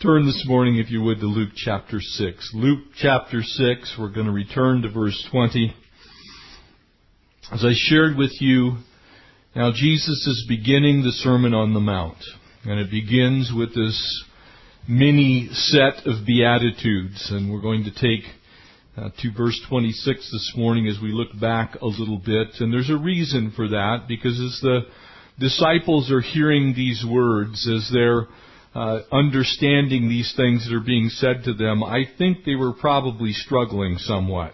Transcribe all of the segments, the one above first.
Turn this morning, if you would, to Luke chapter 6. Luke chapter 6, we're going to return to verse 20. As I shared with you, now Jesus is beginning the Sermon on the Mount. And it begins with this mini set of Beatitudes. And we're going to take uh, to verse 26 this morning as we look back a little bit. And there's a reason for that, because as the disciples are hearing these words, as they're uh, understanding these things that are being said to them, I think they were probably struggling somewhat.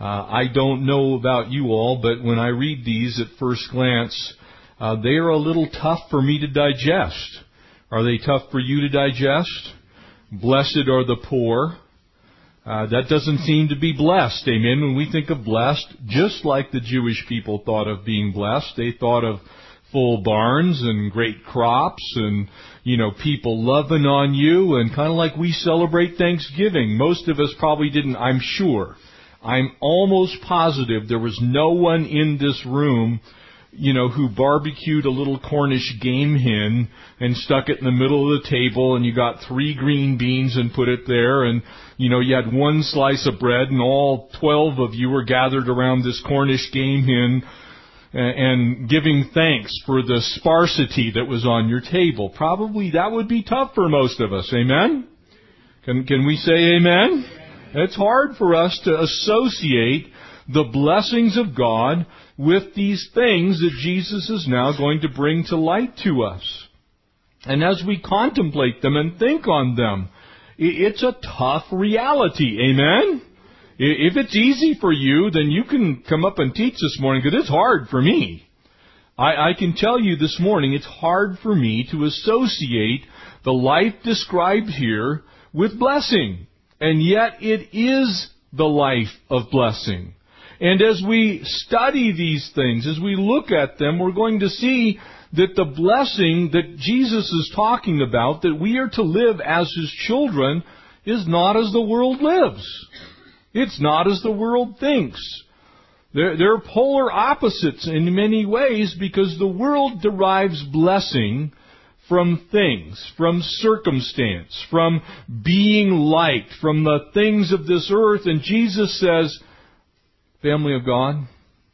Uh, I don't know about you all, but when I read these at first glance, uh, they are a little tough for me to digest. Are they tough for you to digest? Blessed are the poor. Uh, that doesn't seem to be blessed, amen. When we think of blessed, just like the Jewish people thought of being blessed, they thought of full barns and great crops and, you know, people loving on you and kind of like we celebrate Thanksgiving. Most of us probably didn't, I'm sure. I'm almost positive there was no one in this room, you know, who barbecued a little Cornish game hen and stuck it in the middle of the table and you got three green beans and put it there and, you know, you had one slice of bread and all twelve of you were gathered around this Cornish game hen and giving thanks for the sparsity that was on your table. Probably that would be tough for most of us. Amen? Can, can we say amen? It's hard for us to associate the blessings of God with these things that Jesus is now going to bring to light to us. And as we contemplate them and think on them, it's a tough reality. Amen? If it's easy for you, then you can come up and teach this morning because it's hard for me. I, I can tell you this morning it's hard for me to associate the life described here with blessing. And yet it is the life of blessing. And as we study these things, as we look at them, we're going to see that the blessing that Jesus is talking about, that we are to live as His children, is not as the world lives. It's not as the world thinks. They're, they're polar opposites in many ways because the world derives blessing from things, from circumstance, from being liked, from the things of this earth. And Jesus says, family of God,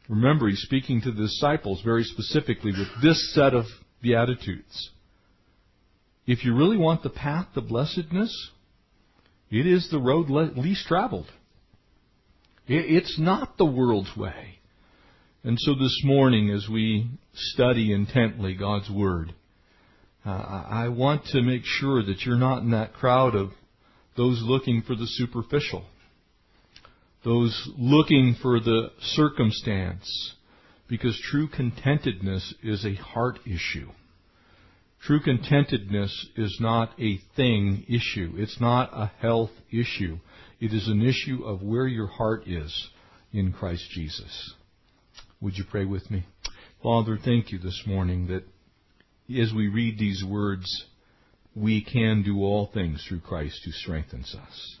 remember he's speaking to the disciples very specifically with this set of beatitudes. If you really want the path to blessedness, it is the road least traveled. It's not the world's way. And so this morning, as we study intently God's Word, uh, I want to make sure that you're not in that crowd of those looking for the superficial, those looking for the circumstance, because true contentedness is a heart issue. True contentedness is not a thing issue. It's not a health issue. It is an issue of where your heart is in Christ Jesus. Would you pray with me? Father, thank you this morning that as we read these words, we can do all things through Christ who strengthens us.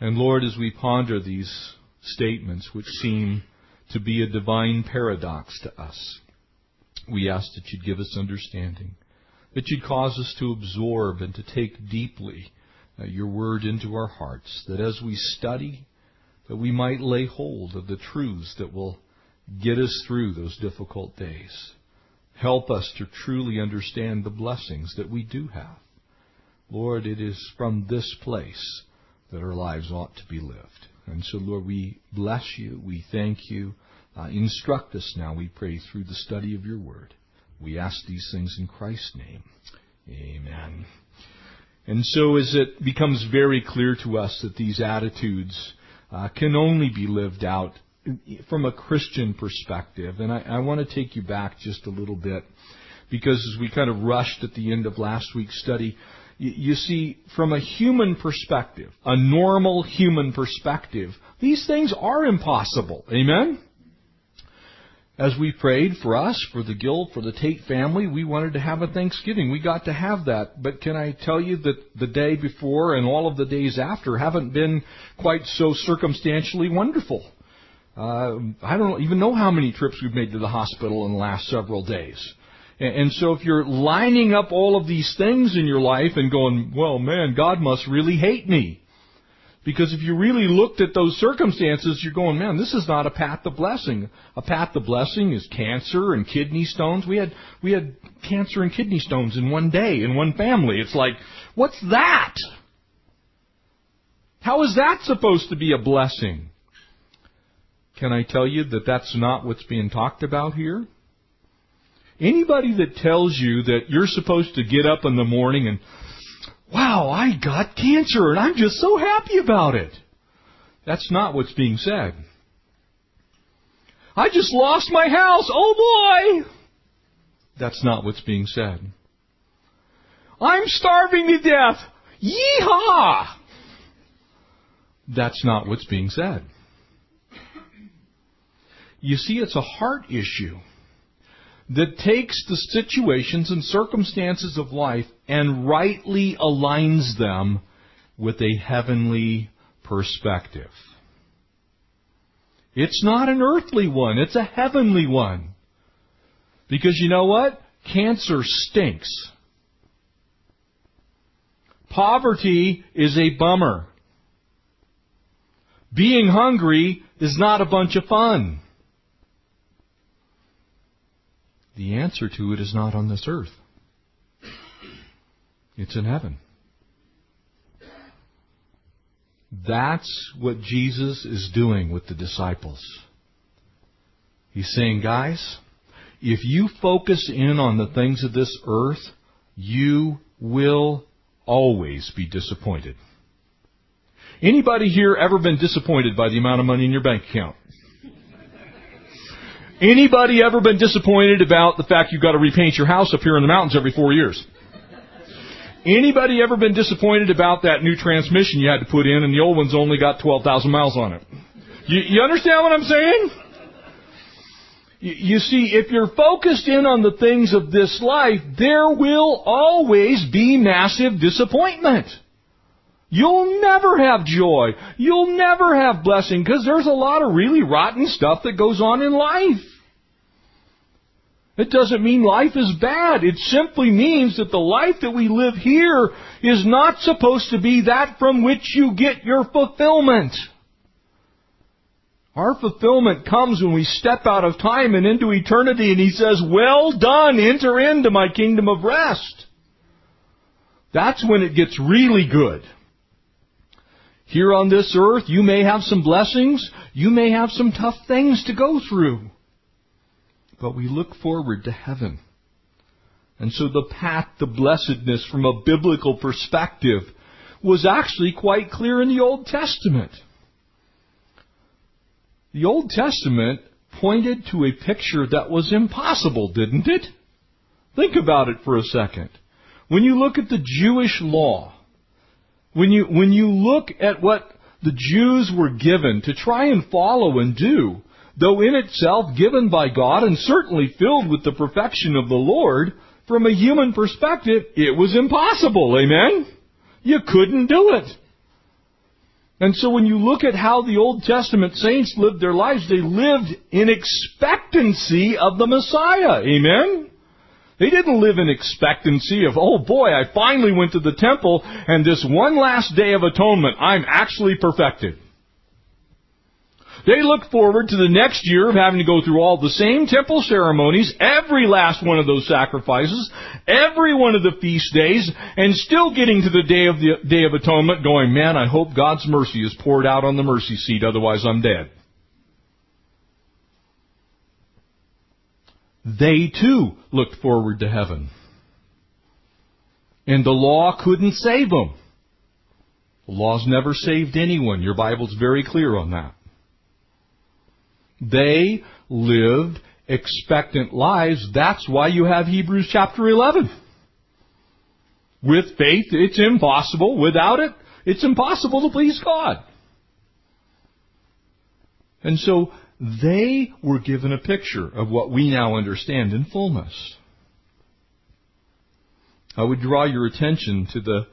And Lord, as we ponder these statements which seem to be a divine paradox to us, we ask that you'd give us understanding, that you'd cause us to absorb and to take deeply uh, your word into our hearts, that as we study, that we might lay hold of the truths that will get us through those difficult days. Help us to truly understand the blessings that we do have. Lord, it is from this place that our lives ought to be lived. And so, Lord, we bless you. We thank you. Uh, instruct us now, we pray, through the study of your word. We ask these things in Christ's name. Amen. And so as it becomes very clear to us that these attitudes uh, can only be lived out from a Christian perspective, and I, I want to take you back just a little bit because as we kind of rushed at the end of last week's study, you, you see, from a human perspective, a normal human perspective, these things are impossible. Amen? As we prayed for us, for the guild, for the Tate family, we wanted to have a Thanksgiving. We got to have that. But can I tell you that the day before and all of the days after haven't been quite so circumstantially wonderful? Uh, I don't even know how many trips we've made to the hospital in the last several days. And so if you're lining up all of these things in your life and going, well, man, God must really hate me. Because if you really looked at those circumstances, you're going, man, this is not a path to blessing. A path to blessing is cancer and kidney stones. We had, we had cancer and kidney stones in one day, in one family. It's like, what's that? How is that supposed to be a blessing? Can I tell you that that's not what's being talked about here? Anybody that tells you that you're supposed to get up in the morning and, wow, I got cancer and I'm just so happy about it. That's not what's being said. I just lost my house. Oh boy! That's not what's being said. I'm starving to death. Yeehaw! That's not what's being said. You see, it's a heart issue that takes the situations and circumstances of life and rightly aligns them with a heavenly perspective. It's not an earthly one, it's a heavenly one. Because you know what? Cancer stinks. Poverty is a bummer. Being hungry is not a bunch of fun. The answer to it is not on this earth. It's in heaven. That's what Jesus is doing with the disciples. He's saying, guys, if you focus in on the things of this earth, you will always be disappointed. Anybody here ever been disappointed by the amount of money in your bank account? Anybody ever been disappointed about the fact you've got to repaint your house up here in the mountains every four years? Anybody ever been disappointed about that new transmission you had to put in and the old one's only got 12,000 miles on it? You, you understand what I'm saying? You, you see, if you're focused in on the things of this life, there will always be massive disappointment. You'll never have joy. You'll never have blessing because there's a lot of really rotten stuff that goes on in life. It doesn't mean life is bad. It simply means that the life that we live here is not supposed to be that from which you get your fulfillment. Our fulfillment comes when we step out of time and into eternity and He says, well done, enter into my kingdom of rest. That's when it gets really good. Here on this earth, you may have some blessings, you may have some tough things to go through. But we look forward to heaven. And so the path to blessedness from a biblical perspective was actually quite clear in the Old Testament. The Old Testament pointed to a picture that was impossible, didn't it? Think about it for a second. When you look at the Jewish law, when you, when you look at what the Jews were given to try and follow and do, though in itself given by God and certainly filled with the perfection of the Lord, from a human perspective, it was impossible. Amen? You couldn't do it. And so when you look at how the Old Testament saints lived their lives, they lived in expectancy of the Messiah. Amen? They didn't live in expectancy of, oh boy, I finally went to the temple and this one last day of atonement, I'm actually perfected. They look forward to the next year of having to go through all the same temple ceremonies, every last one of those sacrifices, every one of the feast days, and still getting to the day of the day of atonement going, man, I hope God's mercy is poured out on the mercy seat, otherwise I'm dead. they too looked forward to heaven. And the law couldn't save them. The law's never saved anyone. Your Bible's very clear on that. They lived expectant lives. That's why you have Hebrews chapter 11. With faith, it's impossible. Without it, it's impossible to please God. And so they were given a picture of what we now understand in fullness. I would draw your attention to the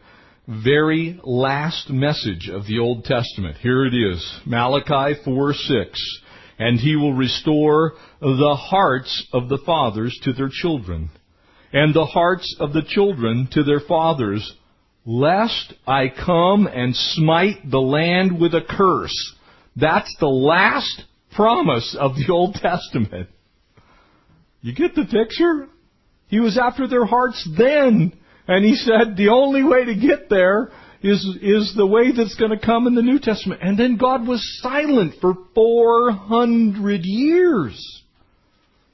very last message of the Old Testament. Here it is, Malachi 4 6. And he will restore the hearts of the fathers to their children, and the hearts of the children to their fathers, lest I come and smite the land with a curse. That's the last promise of the Old Testament. You get the picture? He was after their hearts then. And he said the only way to get there is, is the way that's going to come in the New Testament. And then God was silent for 400 years.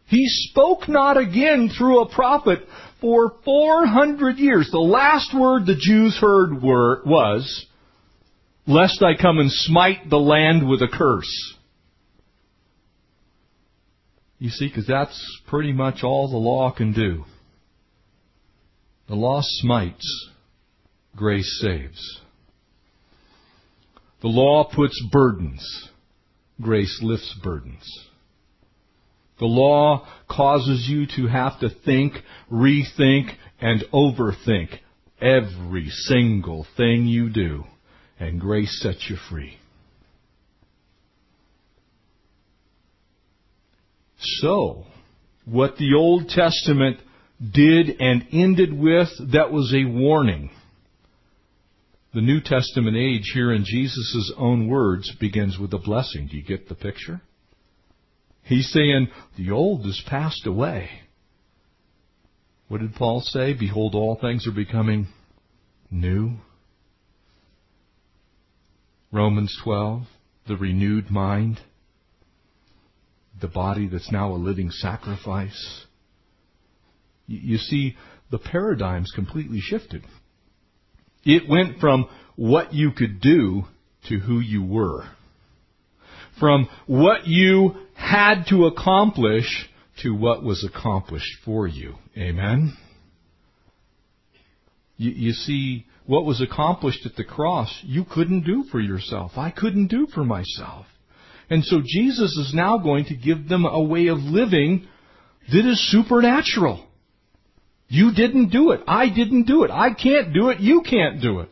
He spoke not again through a prophet for 400 years. The last word the Jews heard were, was, lest I come and smite the land with a curse. You see, because that's pretty much all the law can do. The law smites, grace saves. The law puts burdens, grace lifts burdens. The law causes you to have to think, rethink, and overthink every single thing you do, and grace sets you free. So, what the Old Testament did and ended with, that was a warning. The New Testament age here in Jesus' own words begins with a blessing. Do you get the picture? He's saying, the old is passed away. What did Paul say? Behold, all things are becoming new. Romans 12, the renewed mind, the body that's now a living sacrifice. You see, the paradigm's completely shifted. It went from what you could do to who you were. From what you had to accomplish to what was accomplished for you. Amen? You, you, see, what was accomplished at the cross, you couldn't do for yourself. I couldn't do for myself. And so Jesus is now going to give them a way of living that is supernatural. You didn't do it. I didn't do it. I can't do it. You can't do it.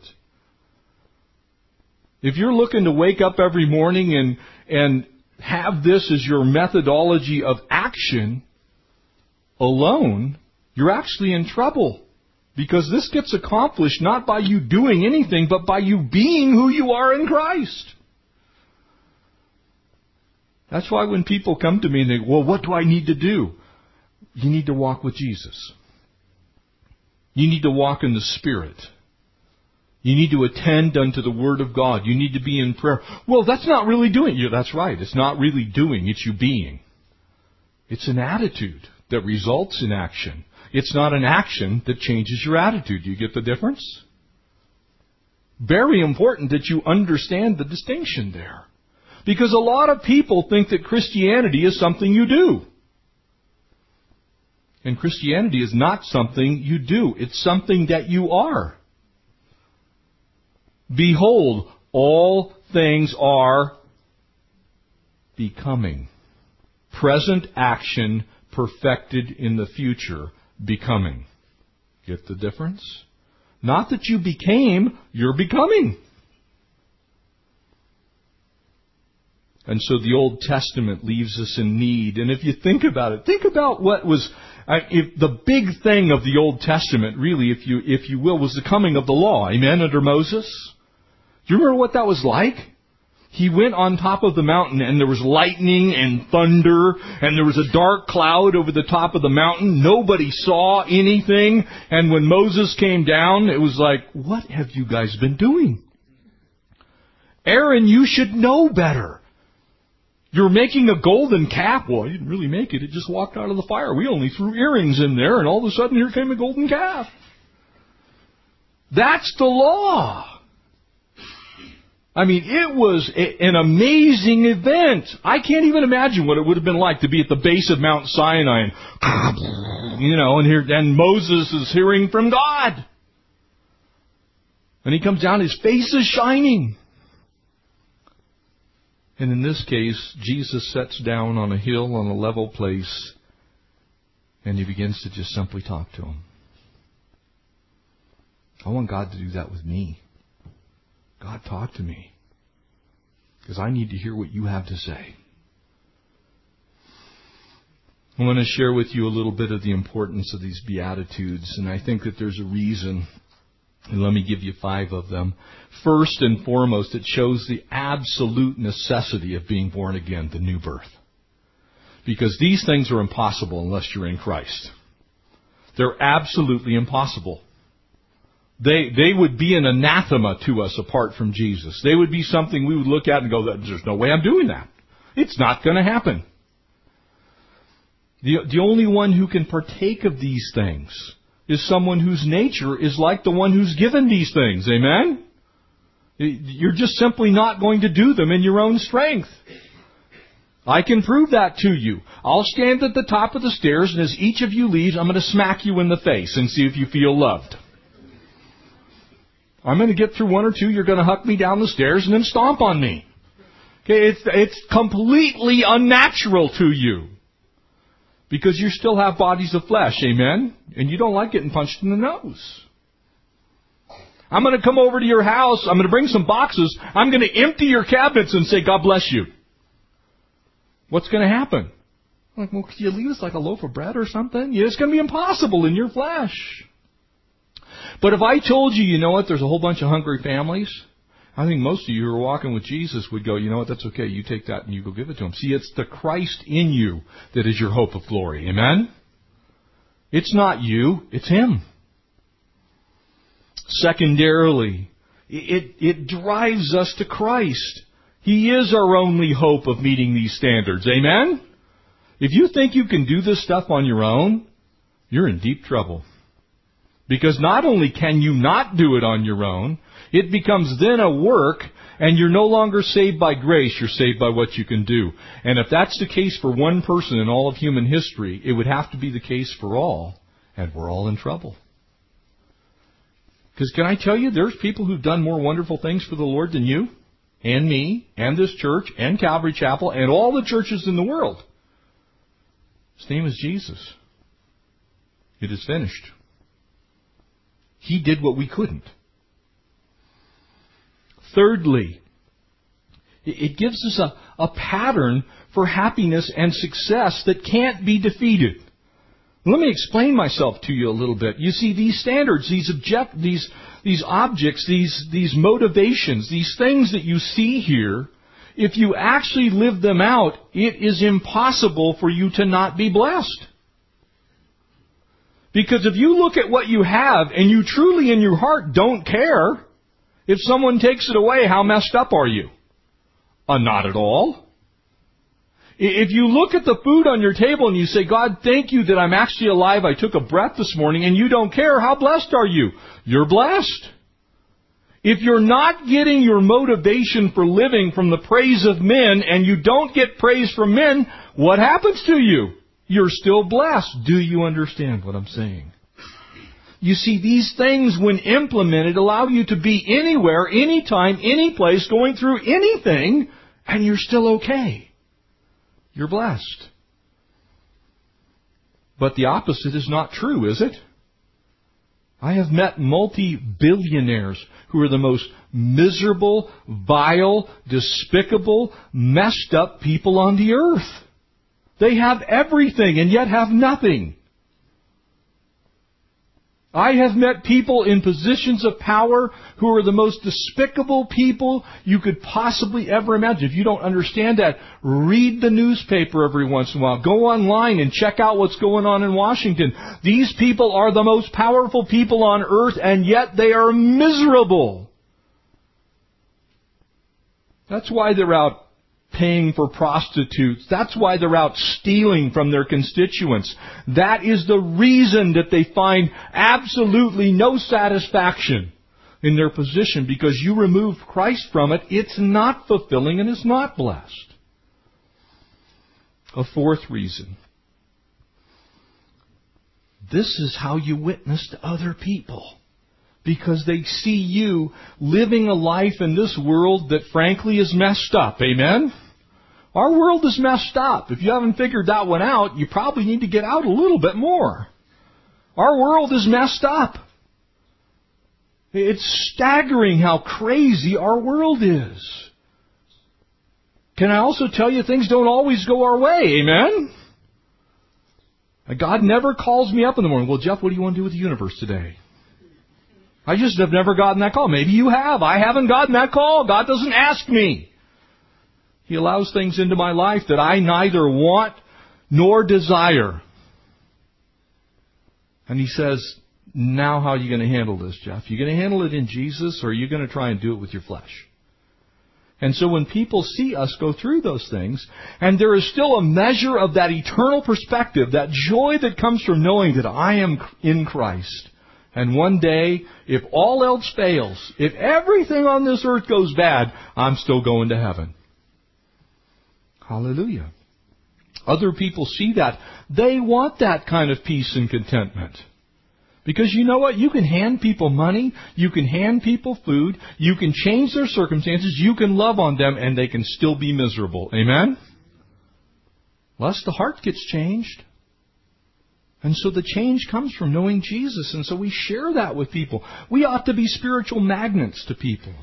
If you're looking to wake up every morning and, and have this as your methodology of action alone, you're actually in trouble. Because this gets accomplished not by you doing anything, but by you being who you are in Christ. That's why when people come to me and they, go, well, what do I need to do? You need to walk with Jesus. You need to walk in the Spirit. You need to attend unto the Word of God. You need to be in prayer. Well, that's not really doing it. That's right. It's not really doing. It's you being. It's an attitude that results in action. It's not an action that changes your attitude. Do you get the difference? Very important that you understand the distinction there. Because a lot of people think that Christianity is something you do. And Christianity is not something you do. It's something that you are. Behold, all things are becoming. Present action perfected in the future, becoming. Get the difference? Not that you became, you're becoming. And so the Old Testament leaves us in need. And if you think about it, think about what was If the big thing of the Old Testament, really, if you if you will, was the coming of the law. Amen. Under Moses. Do you remember what that was like? He went on top of the mountain and there was lightning and thunder and there was a dark cloud over the top of the mountain. Nobody saw anything. And when Moses came down, it was like, what have you guys been doing? Aaron, you should know better. You're making a golden calf. Well, you didn't really make it. It just walked out of the fire. We only threw earrings in there, and all of a sudden here came a golden calf. That's the law. I mean, it was a, an amazing event. I can't even imagine what it would have been like to be at the base of Mount Sinai and, you know, and here, and Moses is hearing from God. And he comes down, his face is shining. And in this case, Jesus sets down on a hill on a level place and he begins to just simply talk to him. I want God to do that with me. God, talk to me. Because I need to hear what you have to say. I want to share with you a little bit of the importance of these Beatitudes, and I think that there's a reason. And let me give you five of them. First and foremost, it shows the absolute necessity of being born again, the new birth. Because these things are impossible unless you're in Christ. They're absolutely impossible. They, they would be an anathema to us apart from Jesus. They would be something we would look at and go, there's no way I'm doing that. It's not going to happen. The, the only one who can partake of these things is someone whose nature is like the one who's given these things. Amen? You're just simply not going to do them in your own strength. I can prove that to you. I'll stand at the top of the stairs, and as each of you leaves, I'm going to smack you in the face and see if you feel loved. I'm going to get through one or two. You're going to huck me down the stairs and then stomp on me. Okay, it's, it's completely unnatural to you. Because you still have bodies of flesh, amen? And you don't like getting punched in the nose. I'm going to come over to your house. I'm going to bring some boxes. I'm going to empty your cabinets and say, God bless you. What's going to happen? I'm like, well, could you leave us like a loaf of bread or something? Yeah, it's going to be impossible in your flesh. But if I told you, you know what, there's a whole bunch of hungry families, I think most of you who are walking with Jesus would go, you know what, that's okay. You take that and you go give it to him. See, it's the Christ in you that is your hope of glory. Amen? It's not you, it's him. Secondarily, it, it drives us to Christ. He is our only hope of meeting these standards. Amen? If you think you can do this stuff on your own, you're in deep trouble. Because not only can you not do it on your own, it becomes then a work, and you're no longer saved by grace, you're saved by what you can do. And if that's the case for one person in all of human history, it would have to be the case for all, and we're all in trouble. Because can I tell you, there's people who've done more wonderful things for the Lord than you, and me, and this church, and Calvary Chapel, and all the churches in the world. His name is Jesus. It is finished. He did what we couldn't. Thirdly, it gives us a, a pattern for happiness and success that can't be defeated. Let me explain myself to you a little bit. You see, these standards, these object, these, these objects, these, these motivations, these things that you see here, if you actually live them out, it is impossible for you to not be blessed. Because if you look at what you have and you truly in your heart don't care, if someone takes it away, how messed up are you? Uh, not at all. If you look at the food on your table and you say, God, thank you that I'm actually alive, I took a breath this morning, and you don't care, how blessed are you? You're blessed. If you're not getting your motivation for living from the praise of men and you don't get praise from men, what happens to you? You're still blessed. Do you understand what I'm saying? You see, these things, when implemented, allow you to be anywhere, anytime, any place, going through anything, and you're still okay. You're blessed. But the opposite is not true, is it? I have met multi-billionaires who are the most miserable, vile, despicable, messed up people on the earth. They have everything and yet have nothing. I have met people in positions of power who are the most despicable people you could possibly ever imagine. If you don't understand that, read the newspaper every once in a while. Go online and check out what's going on in Washington. These people are the most powerful people on earth and yet they are miserable. That's why they're out paying for prostitutes. That's why they're out stealing from their constituents. That is the reason that they find absolutely no satisfaction in their position because you remove Christ from it. It's not fulfilling and it's not blessed. A fourth reason. This is how you witness to other people because they see you living a life in this world that frankly is messed up. Amen? Our world is messed up. If you haven't figured that one out, you probably need to get out a little bit more. Our world is messed up. It's staggering how crazy our world is. Can I also tell you things don't always go our way? Amen? God never calls me up in the morning. Well, Jeff, what do you want to do with the universe today? I just have never gotten that call. Maybe you have. I haven't gotten that call. God doesn't ask me. He allows things into my life that I neither want nor desire. And he says, now how are you going to handle this, Jeff? Are You going to handle it in Jesus or are you going to try and do it with your flesh? And so when people see us go through those things, and there is still a measure of that eternal perspective, that joy that comes from knowing that I am in Christ, and one day, if all else fails, if everything on this earth goes bad, I'm still going to heaven. Hallelujah. Other people see that. They want that kind of peace and contentment. Because you know what? You can hand people money, you can hand people food, you can change their circumstances, you can love on them, and they can still be miserable. Amen? Unless the heart gets changed. And so the change comes from knowing Jesus, and so we share that with people. We ought to be spiritual magnets to people.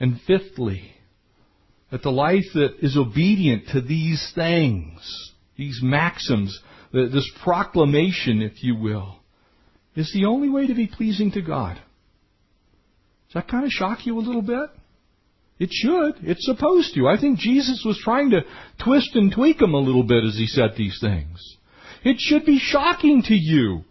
And fifthly, that the life that is obedient to these things, these maxims, this proclamation, if you will, is the only way to be pleasing to God. Does that kind of shock you a little bit? It should. It's supposed to. I think Jesus was trying to twist and tweak them a little bit as he said these things. It should be shocking to you.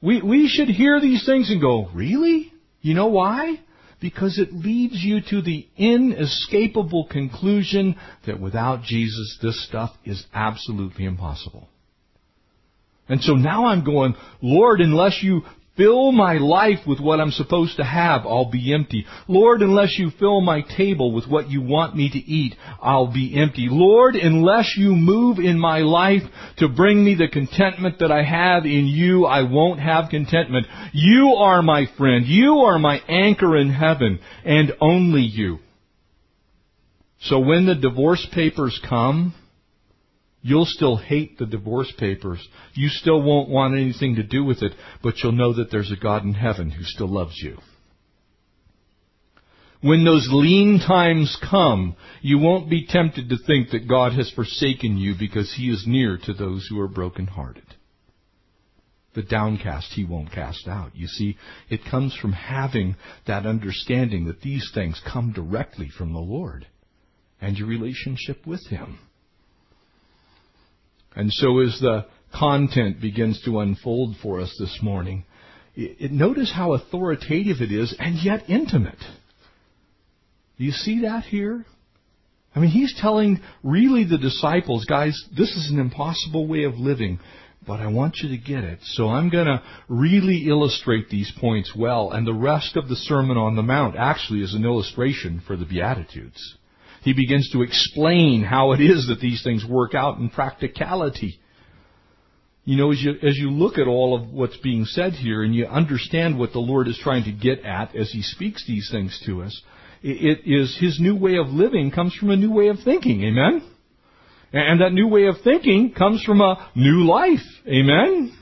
We, we should hear these things and go, really? You know why? Because it leads you to the inescapable conclusion that without Jesus, this stuff is absolutely impossible. And so now I'm going, Lord, unless you fill my life with what I'm supposed to have, I'll be empty. Lord, unless you fill my table with what you want me to eat, I'll be empty. Lord, unless you move in my life to bring me the contentment that I have in you, I won't have contentment. You are my friend. You are my anchor in heaven, and only you. So when the divorce papers come, You'll still hate the divorce papers. You still won't want anything to do with it, but you'll know that there's a God in heaven who still loves you. When those lean times come, you won't be tempted to think that God has forsaken you because He is near to those who are brokenhearted. The downcast He won't cast out. You see, it comes from having that understanding that these things come directly from the Lord and your relationship with Him. And so as the content begins to unfold for us this morning, it, notice how authoritative it is and yet intimate. Do you see that here? I mean, he's telling really the disciples, guys, this is an impossible way of living, but I want you to get it. So I'm going to really illustrate these points well, and the rest of the Sermon on the Mount actually is an illustration for the Beatitudes. He begins to explain how it is that these things work out in practicality. You know, as you, as you look at all of what's being said here and you understand what the Lord is trying to get at as He speaks these things to us, it, it is His new way of living comes from a new way of thinking. Amen? And that new way of thinking comes from a new life. Amen?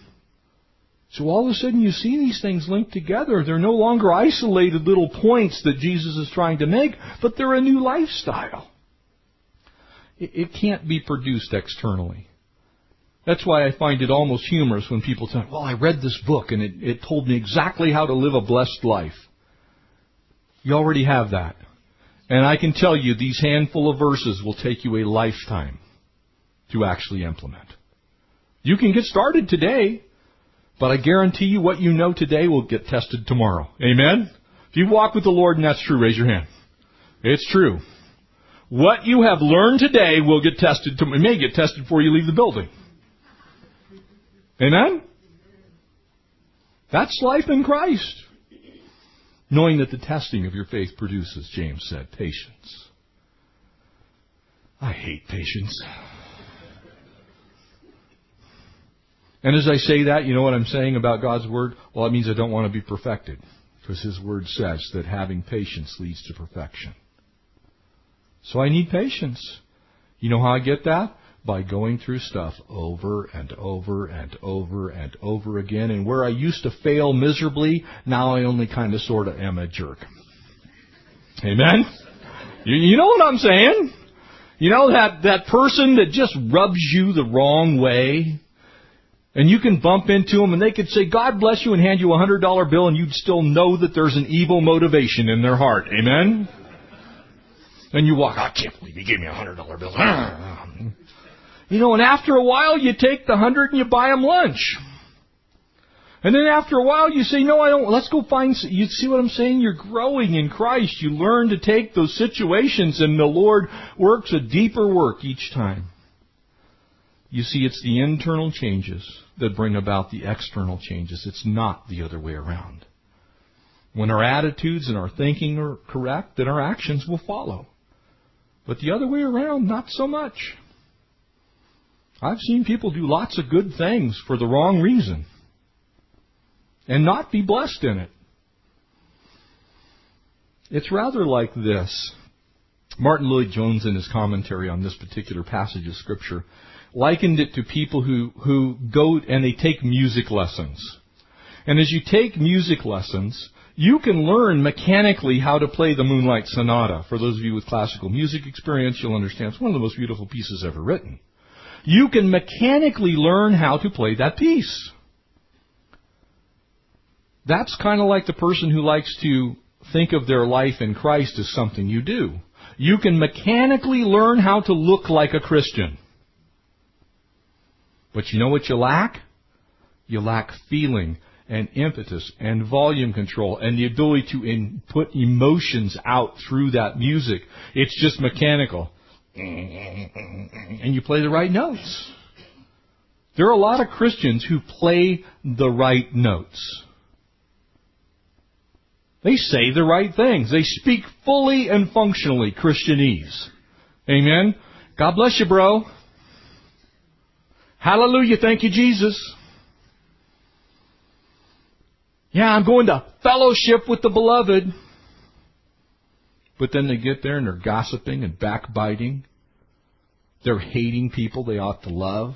So all of a sudden you see these things linked together. They're no longer isolated little points that Jesus is trying to make, but they're a new lifestyle. It, can't be produced externally. That's why I find it almost humorous when people say, well, I read this book and it, it told me exactly how to live a blessed life. You already have that. And I can tell you these handful of verses will take you a lifetime to actually implement. You can get started today. But I guarantee you what you know today will get tested tomorrow. Amen? If you walk with the Lord and that's true, raise your hand. It's true. What you have learned today will get tested, it may get tested before you leave the building. Amen? That's life in Christ. Knowing that the testing of your faith produces, James said, patience. I hate patience. And as I say that, you know what I'm saying about God's Word? Well, it means I don't want to be perfected. Because His Word says that having patience leads to perfection. So I need patience. You know how I get that? By going through stuff over and over and over and over again. And where I used to fail miserably, now I only kind of sort of am a jerk. Amen? You, you know what I'm saying? You know that, that person that just rubs you the wrong way? And you can bump into them and they could say, God bless you and hand you a hundred dollar bill and you'd still know that there's an evil motivation in their heart. Amen? And you walk, I can't believe you gave me a hundred dollar bill. You know, and after a while you take the hundred and you buy them lunch. And then after a while you say, no, I don't, let's go find, you see what I'm saying? You're growing in Christ. You learn to take those situations and the Lord works a deeper work each time. You see, it's the internal changes that bring about the external changes. It's not the other way around. When our attitudes and our thinking are correct, then our actions will follow. But the other way around, not so much. I've seen people do lots of good things for the wrong reason and not be blessed in it. It's rather like this. Martyn Lloyd-Jones, in his commentary on this particular passage of Scripture, likened it to people who, who go and they take music lessons. And as you take music lessons, you can learn mechanically how to play the Moonlight Sonata. For those of you with classical music experience, you'll understand it's one of the most beautiful pieces ever written. You can mechanically learn how to play that piece. That's kind of like the person who likes to think of their life in Christ as something you do. You can mechanically learn how to look like a Christian. But you know what you lack? You lack feeling and impetus and volume control and the ability to in, put emotions out through that music. It's just mechanical. And you play the right notes. There are a lot of Christians who play the right notes. They say the right things. They speak fully and functionally Christianese. Amen. God bless you, bro. Hallelujah. Thank you, Jesus. Yeah, I'm going to fellowship with the beloved. But then they get there and they're gossiping and backbiting. They're hating people they ought to love.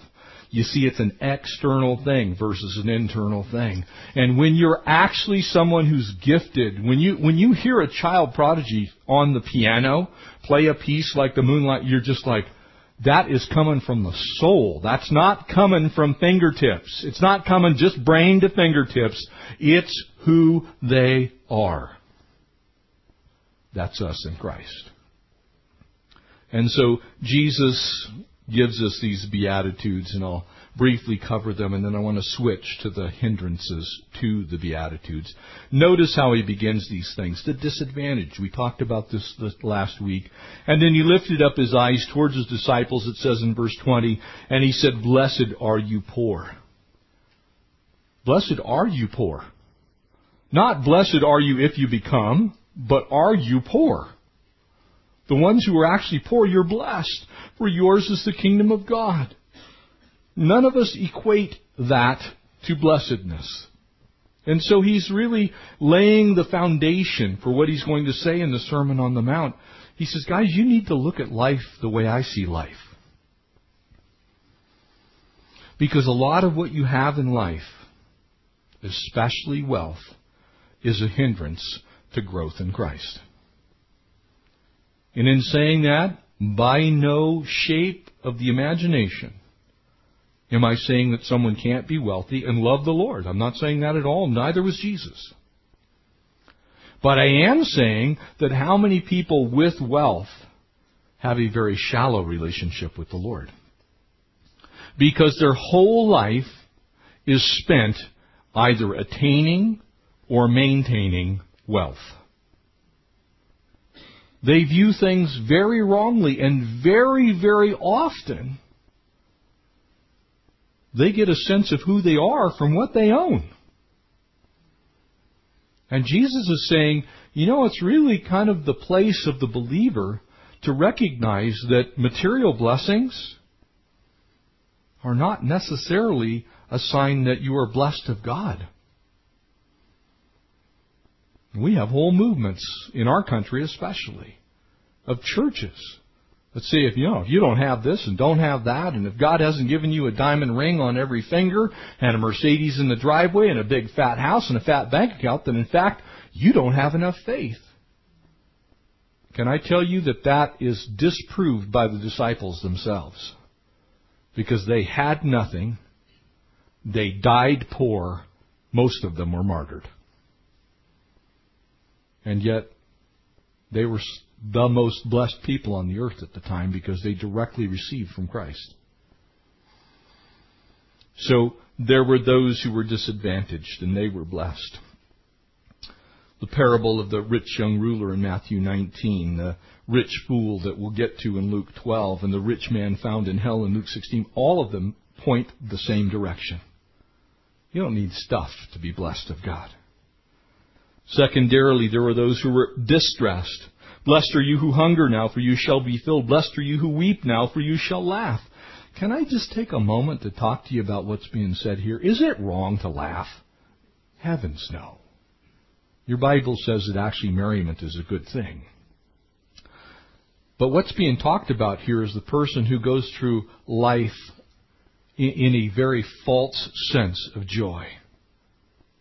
You see, it's an external thing versus an internal thing. And when you're actually someone who's gifted, when you, when you hear a child prodigy on the piano play a piece like the moonlight, you're just like, that is coming from the soul. That's not coming from fingertips. It's not coming just brain to fingertips. It's who they are. That's us in Christ. And so Jesus gives us these Beatitudes, and I'll briefly cover them, and then I want to switch to the hindrances to the Beatitudes. Notice how he begins these things. The disadvantage. We talked about this, last week. And then he lifted up his eyes towards his disciples, it says in verse 20, and he said, Blessed are you poor. Blessed are you poor. Not blessed are you if you become, but are you poor? The ones who are actually poor, you're blessed, for yours is the kingdom of God. None of us equate that to blessedness. And so he's really laying the foundation for what he's going to say in the Sermon on the Mount. He says, guys, you need to look at life the way I see life. Because a lot of what you have in life, especially wealth, is a hindrance to growth in Christ. And in saying that, by no shape of the imagination am I saying that someone can't be wealthy and love the Lord. I'm not saying that at all. Neither was Jesus. But I am saying that how many people with wealth have a very shallow relationship with the Lord. Because their whole life is spent either attaining or maintaining wealth. They view things very wrongly and very, very often they get a sense of who they are from what they own. And Jesus is saying, you know, it's really kind of the place of the believer to recognize that material blessings are not necessarily a sign that you are blessed of God. We have whole movements in our country, especially, of churches that say if you know if you don't have this and don't have that, and if God hasn't given you a diamond ring on every finger and a Mercedes in the driveway and a big fat house and a fat bank account, then in fact you don't have enough faith. Can I tell you that that is disproved by the disciples themselves? Because they had nothing, they died poor, most of them were martyred. And yet, they were the most blessed people on the earth at the time because they directly received from Christ. So there were those who were disadvantaged and they were blessed. The parable of the rich young ruler in Matthew 19, the rich fool that we'll get to in Luke 12, and the rich man found in hell in Luke 16, all of them point the same direction. You don't need stuff to be blessed of God. Secondarily, there were those who were distressed. Blessed are you who hunger now, for you shall be filled. Blessed are you who weep now, for you shall laugh. Can I just take a moment to talk to you about what's being said here? Is it wrong to laugh? Heavens no. Your Bible says that actually merriment is a good thing. But what's being talked about here is the person who goes through life in a very false sense of joy.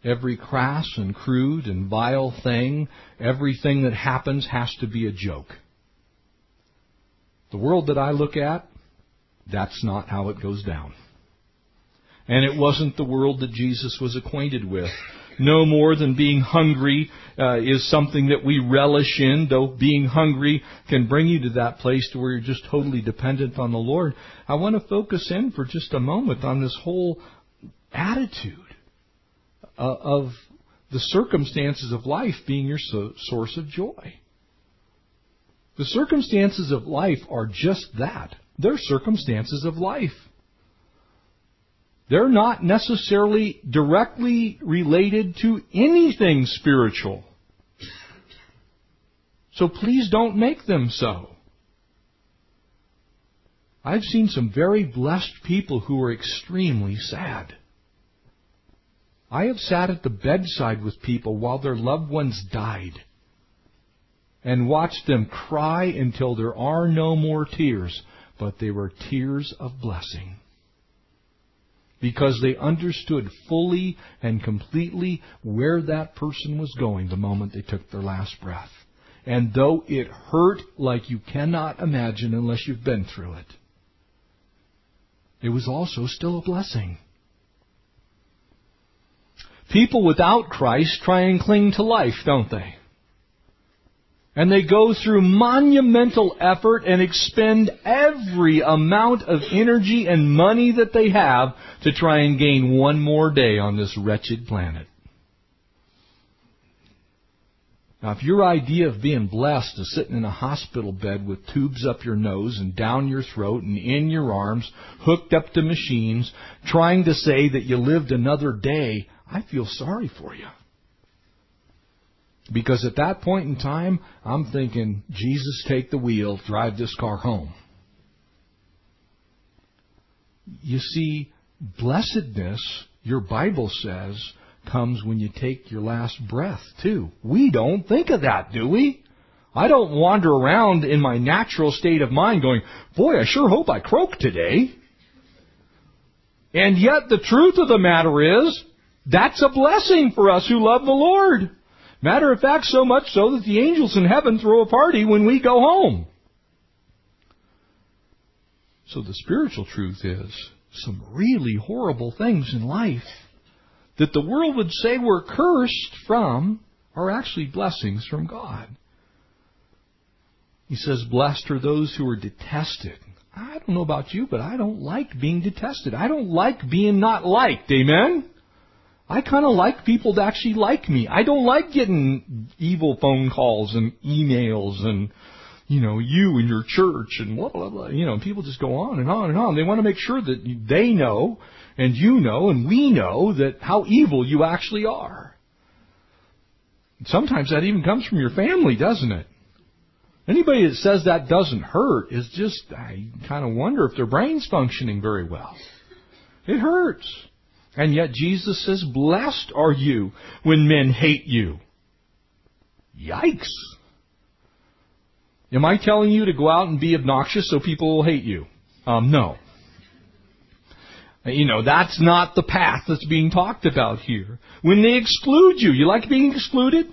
Every crass and crude and vile thing, everything that happens has to be a joke. The world that I look at, that's not how it goes down. And it wasn't the world that Jesus was acquainted with. No more than being hungry uh, is something that we relish in, though being hungry can bring you to that place to where you're just totally dependent on the Lord. I want to focus in for just a moment on this whole attitude uh, of the circumstances of life being your so- source of joy. The circumstances of life are just that. They're circumstances of life. They're not necessarily directly related to anything spiritual. So please don't make them so. I've seen some very blessed people who are extremely sad. I have sat at the bedside with people while their loved ones died and watched them cry until there are no more tears, but they were tears of blessing. Because they understood fully and completely where that person was going the moment they took their last breath. And though it hurt like you cannot imagine unless you've been through it, it was also still a blessing. People without Christ try and cling to life, don't they? And they go through monumental effort and expend every amount of energy and money that they have to try and gain one more day on this wretched planet. Now, if your idea of being blessed is sitting in a hospital bed with tubes up your nose and down your throat and in your arms, hooked up to machines, trying to say that you lived another day, I feel sorry for you. Because at that point in time, I'm thinking, Jesus, take the wheel, drive this car home. You see, blessedness, your Bible says, comes when you take your last breath, too. We don't think of that, do we? I don't wander around in my natural state of mind going, boy, I sure hope I croak today. And yet the truth of the matter is, that's a blessing for us who love the Lord. Matter of fact, so much so that the angels in heaven throw a party when we go home. So the spiritual truth is some really horrible things in life that the world would say we're cursed from are actually blessings from God. He says, Blessed are those who are detested. I don't know about you, but I don't like being detested. I don't like being not liked. Amen? I kind of like people to actually like me. I don't like getting evil phone calls and emails and, you know, you and your church and blah, blah, blah. You know, people just go on and on and on. They want to make sure that they know and you know and we know that how evil you actually are. Sometimes that even comes from your family, doesn't it? Anybody that says that doesn't hurt is just, I kind of wonder if their brain's functioning very well. It hurts. And yet Jesus says, Blessed are you when men hate you. Yikes. Am I telling you to go out and be obnoxious so people will hate you? Um, no. You know, that's not the path that's being talked about here. When they exclude you, you like being excluded?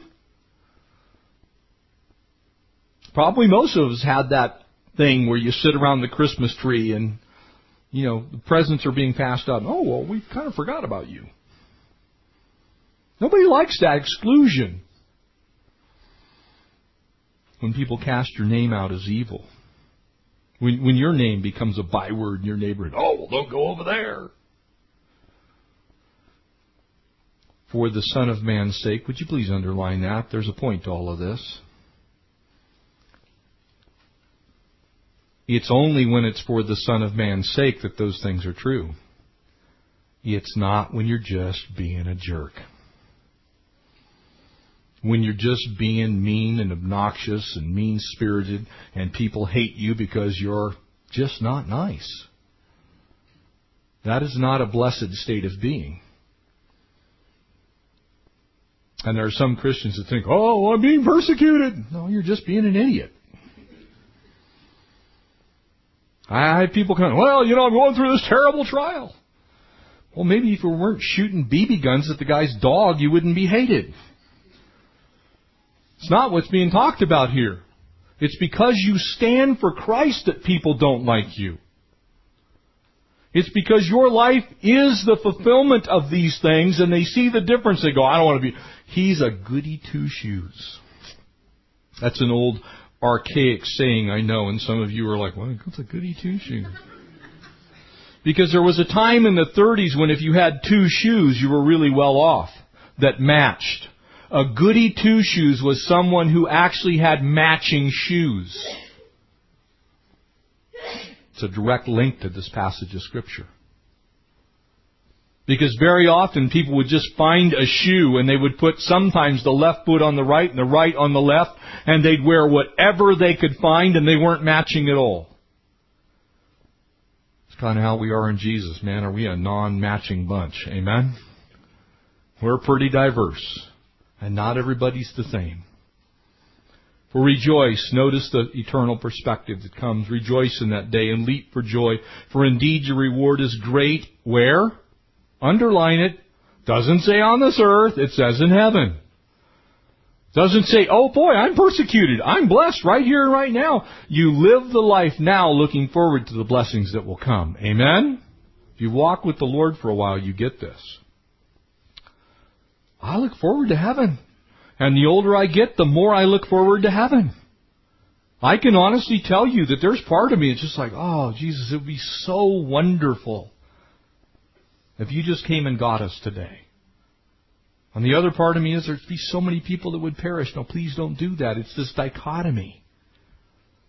Probably most of us had that thing where you sit around the Christmas tree and, you know, the presents are being passed out. Oh, well, we kind of forgot about you. Nobody likes that exclusion. When people cast your name out as evil. When, when your name becomes a byword in your neighborhood. Oh, well, don't go over there. For the Son of Man's sake, would you please underline that? There's a point to all of this. It's only when it's for the Son of Man's sake that those things are true. It's not when you're just being a jerk when you're just being mean and obnoxious and mean spirited and people hate you because you're just not nice. That is not a blessed state of being. And there are some Christians that think, oh, I'm being persecuted. No, you're just being an idiot. I have people come, well, you know, I'm going through this terrible trial. Well, maybe if you weren't shooting BB guns at the guy's dog, you wouldn't be hated. It's not what's being talked about here. It's because you stand for Christ that people don't like you. It's because your life is the fulfillment of these things and they see the difference. They go, I don't want to be, he's a goody two shoes. That's an old archaic saying I know and some of you are like, well, what's a goody two shoes? Because there was a time in the 30s when if you had two shoes, you were really well off that matched. A goody two shoes was someone who actually had matching shoes. It's a direct link to this passage of scripture. Because very often people would just find a shoe and they would put sometimes the left foot on the right and the right on the left and they'd wear whatever they could find and they weren't matching at all. It's kind of how we are in Jesus, man. Are we a non-matching bunch? Amen? We're pretty diverse and not everybody's the same. For rejoice, notice the eternal perspective that comes. Rejoice in that day and leap for joy, for indeed your reward is great. Where? Underline it. Doesn't say on this earth, it says in heaven. Doesn't say, oh boy, I'm persecuted. I'm blessed right here and right now. You live the life now looking forward to the blessings that will come. Amen? If you walk with the Lord for a while, you get this. I look forward to heaven. And the older I get, the more I look forward to heaven. I can honestly tell you that there's part of me that's just like, oh, Jesus, it would be so wonderful if you just came and got us today. And the other part of me is there'd be so many people that would perish. No, please don't do that. It's this dichotomy.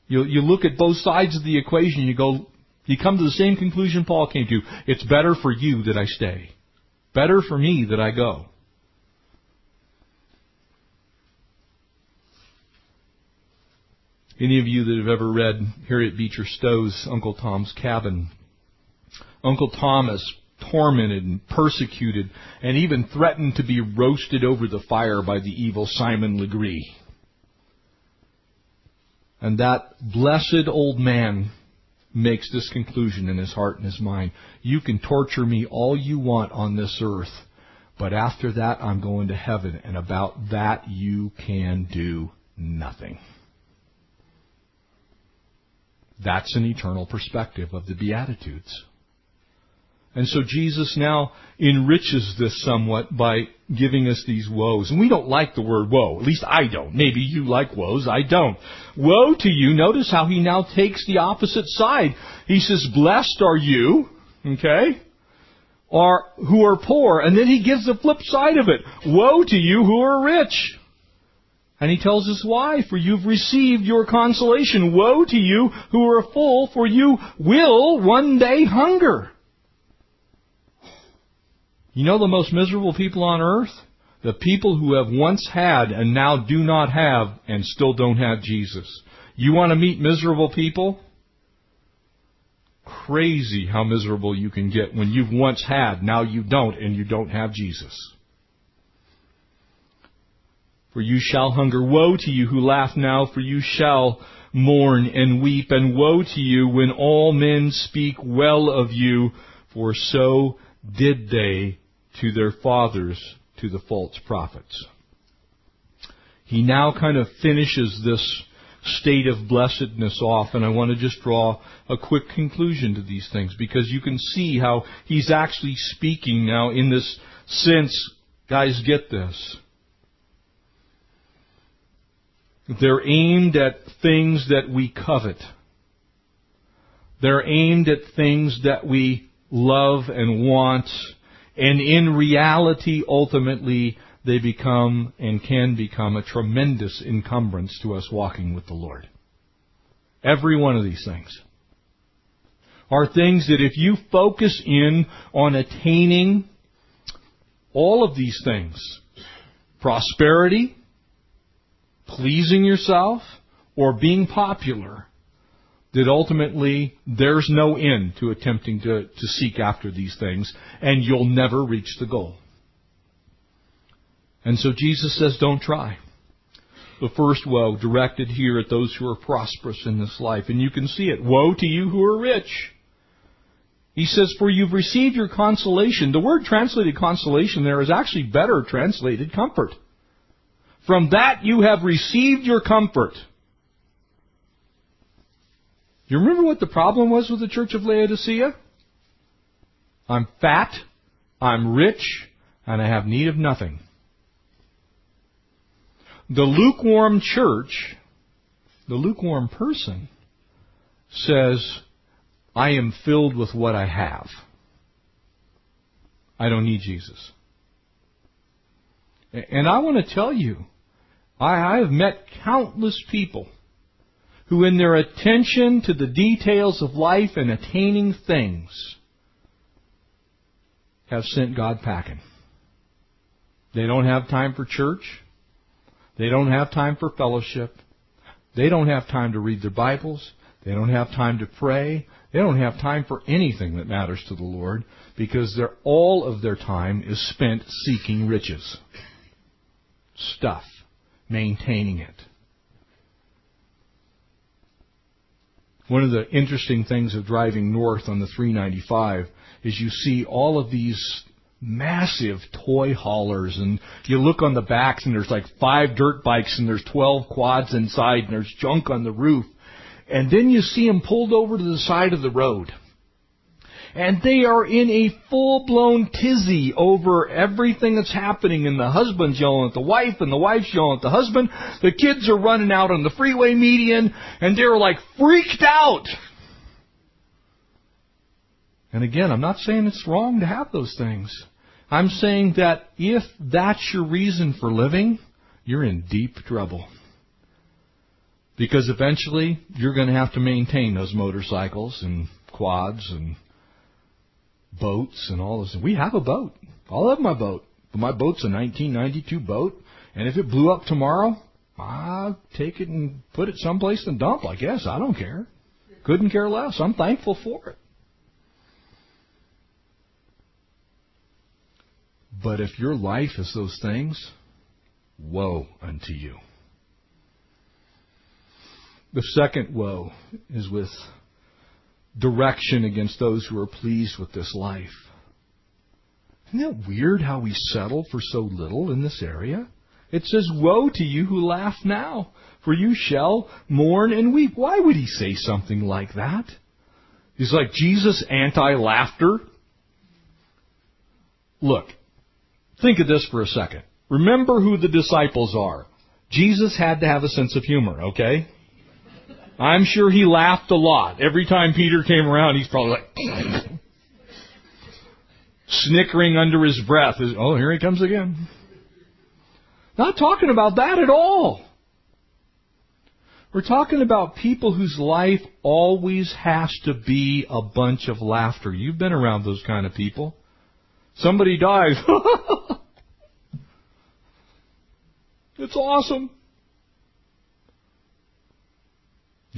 You, you look at both sides of the equation, you go, you come to the same conclusion Paul came to. It's better for you that I stay. Better for me that I go. Any of you that have ever read Harriet Beecher Stowe's Uncle Tom's Cabin, Uncle Thomas tormented and persecuted and even threatened to be roasted over the fire by the evil Simon Legree. And that blessed old man makes this conclusion in his heart and his mind. You can torture me all you want on this earth, but after that I'm going to heaven, and about that you can do nothing. That's an eternal perspective of the Beatitudes. And so Jesus now enriches this somewhat by giving us these woes. And we don't like the word woe. At least I don't. Maybe you like woes. I don't. Woe to you. Notice how he now takes the opposite side. He says, blessed are you, okay, are, who are poor. And then he gives the flip side of it. Woe to you who are rich. And he tells us why. For you've received your consolation. Woe to you who are full, for you will one day hunger. You know the most miserable people on earth? The people who have once had and now do not have and still don't have Jesus. You want to meet miserable people? Crazy how miserable you can get when you've once had, now you don't, and you don't have Jesus for you shall hunger. Woe to you who laugh now, for you shall mourn and weep. And woe to you when all men speak well of you, for so did they to their fathers, to the false prophets. He now kind of finishes this state of blessedness off, and I want to just draw a quick conclusion to these things because you can see how he's actually speaking now in this sense. Guys, get this. They're aimed at things that we covet. They're aimed at things that we love and want, and in reality, ultimately, they become and can become a tremendous encumbrance to us walking with the Lord. Every one of these things are things that if you focus in on attaining all of these things, prosperity, pleasing yourself, or being popular, that ultimately there's no end to attempting to, to seek after these things, and you'll never reach the goal. And so Jesus says, don't try. The first woe directed here at those who are prosperous in this life. And you can see it. Woe to you who are rich. He says, for you've received your consolation. The word translated consolation there is actually better translated comfort. From that you have received your comfort. You remember what the problem was with the church of Laodicea? I'm fat, I'm rich, and I have need of nothing. The lukewarm church, the lukewarm person, says, I am filled with what I have. I don't need Jesus. And I want to tell you, I, have met countless people who in their attention to the details of life and attaining things have sent God packing. They don't have time for church. They don't have time for fellowship. They don't have time to read their Bibles. They don't have time to pray. They don't have time for anything that matters to the Lord because all of their time is spent seeking riches. Stuff. Maintaining it. One of the interesting things of driving north on the 395 is you see all of these massive toy haulers and you look on the backs and there's like five dirt bikes and there's 12 quads inside and there's junk on the roof. And then you see them pulled over to the side of the road and they are in a full-blown tizzy over everything that's happening and the husband's yelling at the wife and the wife's yelling at the husband. The kids are running out on the freeway median and they're like freaked out. And again, I'm not saying it's wrong to have those things. I'm saying that if that's your reason for living, you're in deep trouble. Because eventually you're going to have to maintain those motorcycles and quads and boats and all this. We have a boat. I love my boat. But my boat's a 1992 boat, and if it blew up tomorrow, I'll take it and put it someplace and dump, I guess. I don't care. Couldn't care less. I'm thankful for it. But if your life is those things, woe unto you. The second woe is with direction against those who are pleased with this life. Isn't that weird how we settle for so little in this area? It says, Woe to you who laugh now, for you shall mourn and weep. Why would he say something like that? He's like Jesus anti laughter. Look, think of this for a second. Remember who the disciples are. Jesus had to have a sense of humor, okay? I'm sure he laughed a lot. Every time Peter came around, he's probably like, snickering under his breath. Oh, here he comes again. Not talking about that at all. We're talking about people whose life always has to be a bunch of laughter. You've been around those kind of people. Somebody dies. it's awesome.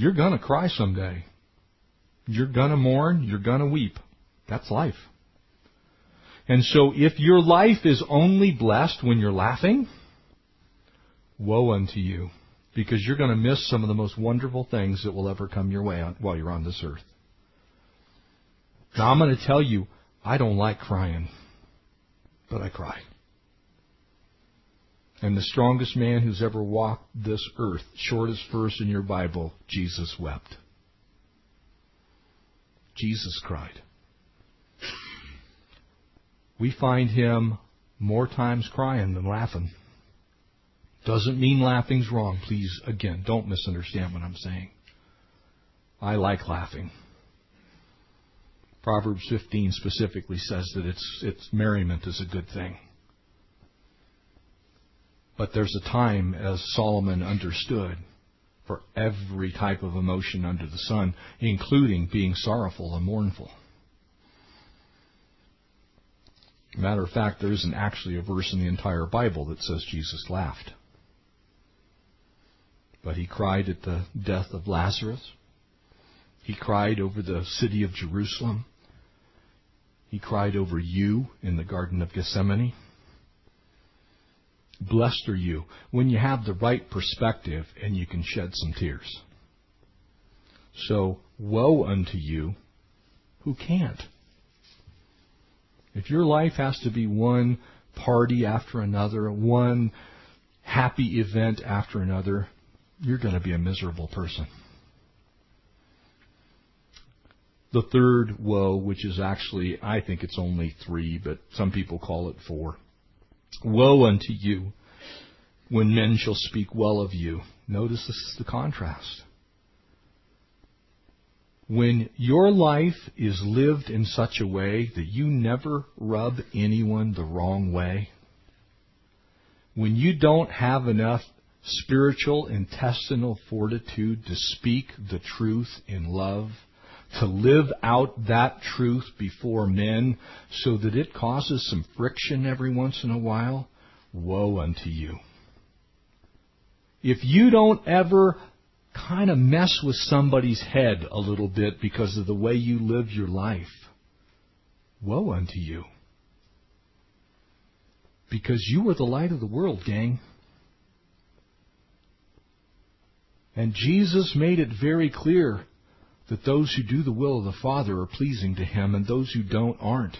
You're gonna cry someday. You're gonna mourn. You're gonna weep. That's life. And so if your life is only blessed when you're laughing, woe unto you. Because you're going to miss some of the most wonderful things that will ever come your way while you're on this earth. Now I'm going to tell you, I don't like crying, but I cry. And the strongest man who's ever walked this earth, shortest verse in your Bible, Jesus wept. Jesus cried. We find him more times crying than laughing. Doesn't mean laughing's wrong. Please, again, don't misunderstand what I'm saying. I like laughing. Proverbs 15 specifically says that it's, it's merriment is a good thing. But there's a time, as Solomon understood, for every type of emotion under the sun, including being sorrowful and mournful. Matter of fact, there isn't actually a verse in the entire Bible that says Jesus laughed. But he cried at the death of Lazarus. He cried over the city of Jerusalem. He cried over you in the Garden of Gethsemane. Blessed are you when you have the right perspective and you can shed some tears. So, woe unto you who can't. If your life has to be one party after another, one happy event after another, you're going to be a miserable person. The third woe, which is actually, I think it's only three, but some people call it four. Woe unto you when men shall speak well of you. Notice this is the contrast. When your life is lived in such a way that you never rub anyone the wrong way, when you don't have enough spiritual intestinal fortitude to speak the truth in love, to live out that truth before men so that it causes some friction every once in a while, woe unto you. If you don't ever kind of mess with somebody's head a little bit because of the way you live your life, woe unto you. Because you are the light of the world, gang. And Jesus made it very clear that those who do the will of the Father are pleasing to Him and those who don't aren't.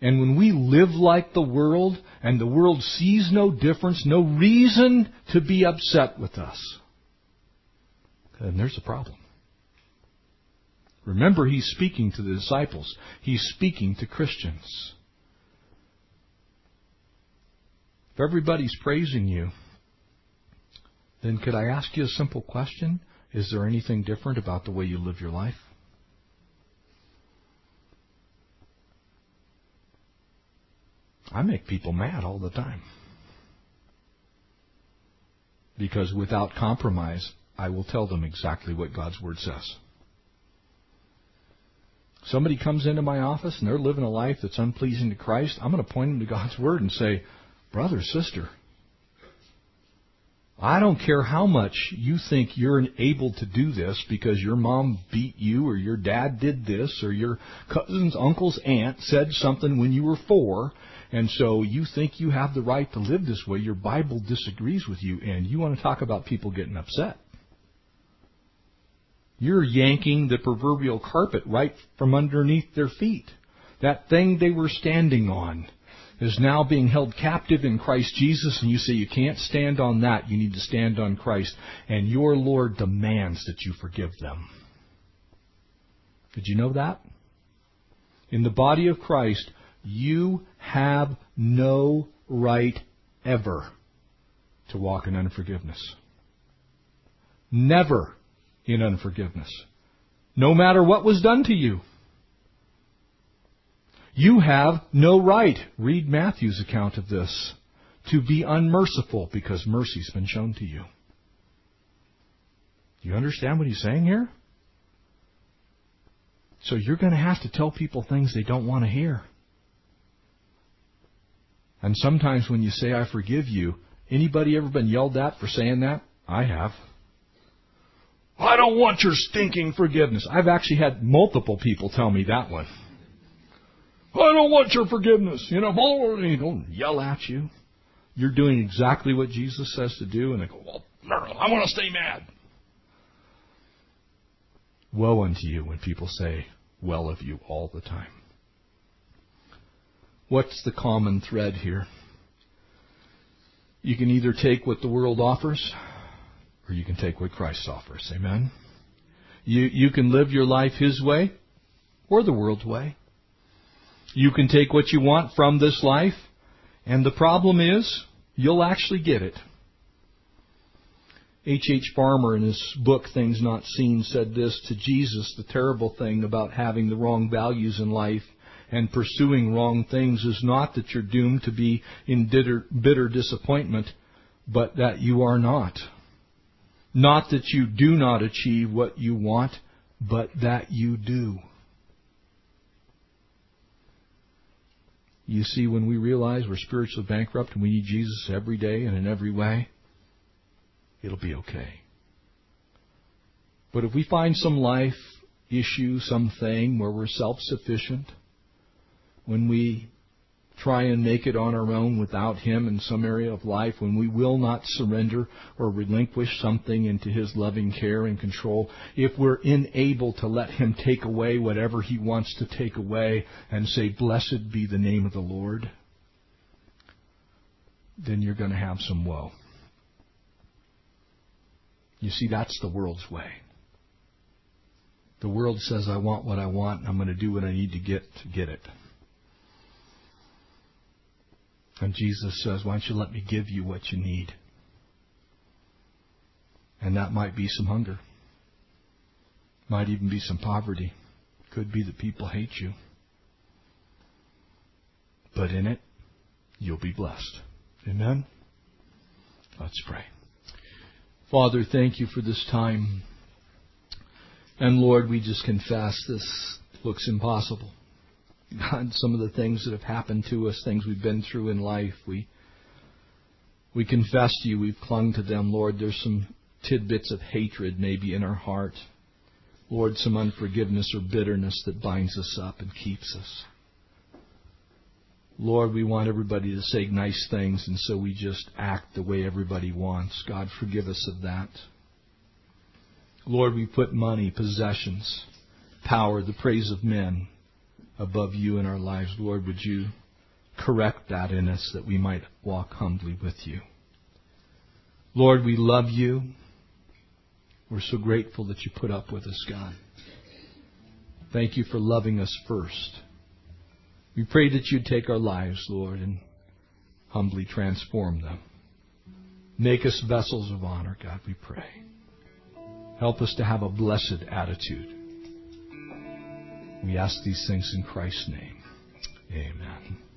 And when we live like the world and the world sees no difference, no reason to be upset with us, then there's a problem. Remember, He's speaking to the disciples. He's speaking to Christians. If everybody's praising you, then could I ask you a simple question? Is there anything different about the way you live your life? I make people mad all the time. Because without compromise, I will tell them exactly what God's Word says. Somebody comes into my office and they're living a life that's unpleasing to Christ, I'm going to point them to God's Word and say, Brother, sister, I don't care how much you think you're able to do this because your mom beat you or your dad did this or your cousin's uncle's aunt said something when you were four and so you think you have the right to live this way. Your Bible disagrees with you and you want to talk about people getting upset. You're yanking the proverbial carpet right from underneath their feet. That thing they were standing on is now being held captive in Christ Jesus, and you say you can't stand on that, you need to stand on Christ, and your Lord demands that you forgive them. Did you know that? In the body of Christ, you have no right ever to walk in unforgiveness. Never in unforgiveness. No matter what was done to you. You have no right, read Matthew's account of this, to be unmerciful because mercy's been shown to you. You understand what he's saying here? So you're going to have to tell people things they don't want to hear. And sometimes when you say, I forgive you, anybody ever been yelled at for saying that? I have. I don't want your stinking forgiveness. I've actually had multiple people tell me that one. Don't want your forgiveness. You know, they don't yell at you. You're doing exactly what Jesus says to do, and they go, well, I want to stay mad. Woe unto you when people say well of you all the time. What's the common thread here? You can either take what the world offers or you can take what Christ offers. Amen. You, you can live your life His way or the world's way. You can take what you want from this life, and the problem is, you'll actually get it. H. H. Farmer, in his book Things Not Seen, said this to Jesus The terrible thing about having the wrong values in life and pursuing wrong things is not that you're doomed to be in bitter, bitter disappointment, but that you are not. Not that you do not achieve what you want, but that you do. You see, when we realize we're spiritually bankrupt and we need Jesus every day and in every way, it'll be okay. But if we find some life issue, something where we're self-sufficient, when we try and make it on our own without Him in some area of life, when we will not surrender or relinquish something into His loving care and control, if we're unable to let Him take away whatever He wants to take away and say, Blessed be the name of the Lord, then you're going to have some woe. You see, that's the world's way. The world says, I want what I want, and I'm going to do what I need to get to get it. And Jesus says, Why don't you let me give you what you need? And that might be some hunger. Might even be some poverty. Could be that people hate you. But in it, you'll be blessed. Amen? Let's pray. Father, thank you for this time. And Lord, we just confess this looks impossible. God, some of the things that have happened to us, things we've been through in life, we we confess to you, we've clung to them, Lord. There's some tidbits of hatred maybe in our heart. Lord, some unforgiveness or bitterness that binds us up and keeps us. Lord, we want everybody to say nice things, and so we just act the way everybody wants. God, forgive us of that. Lord, we put money, possessions, power, the praise of men, above you in our lives. Lord, would you correct that in us that we might walk humbly with you? Lord, we love you. We're so grateful that you put up with us, God. Thank you for loving us first. We pray that you'd take our lives, Lord, and humbly transform them. Make us vessels of honor, God, we pray. Help us to have a blessed attitude. We ask these things in Christ's name. Amen.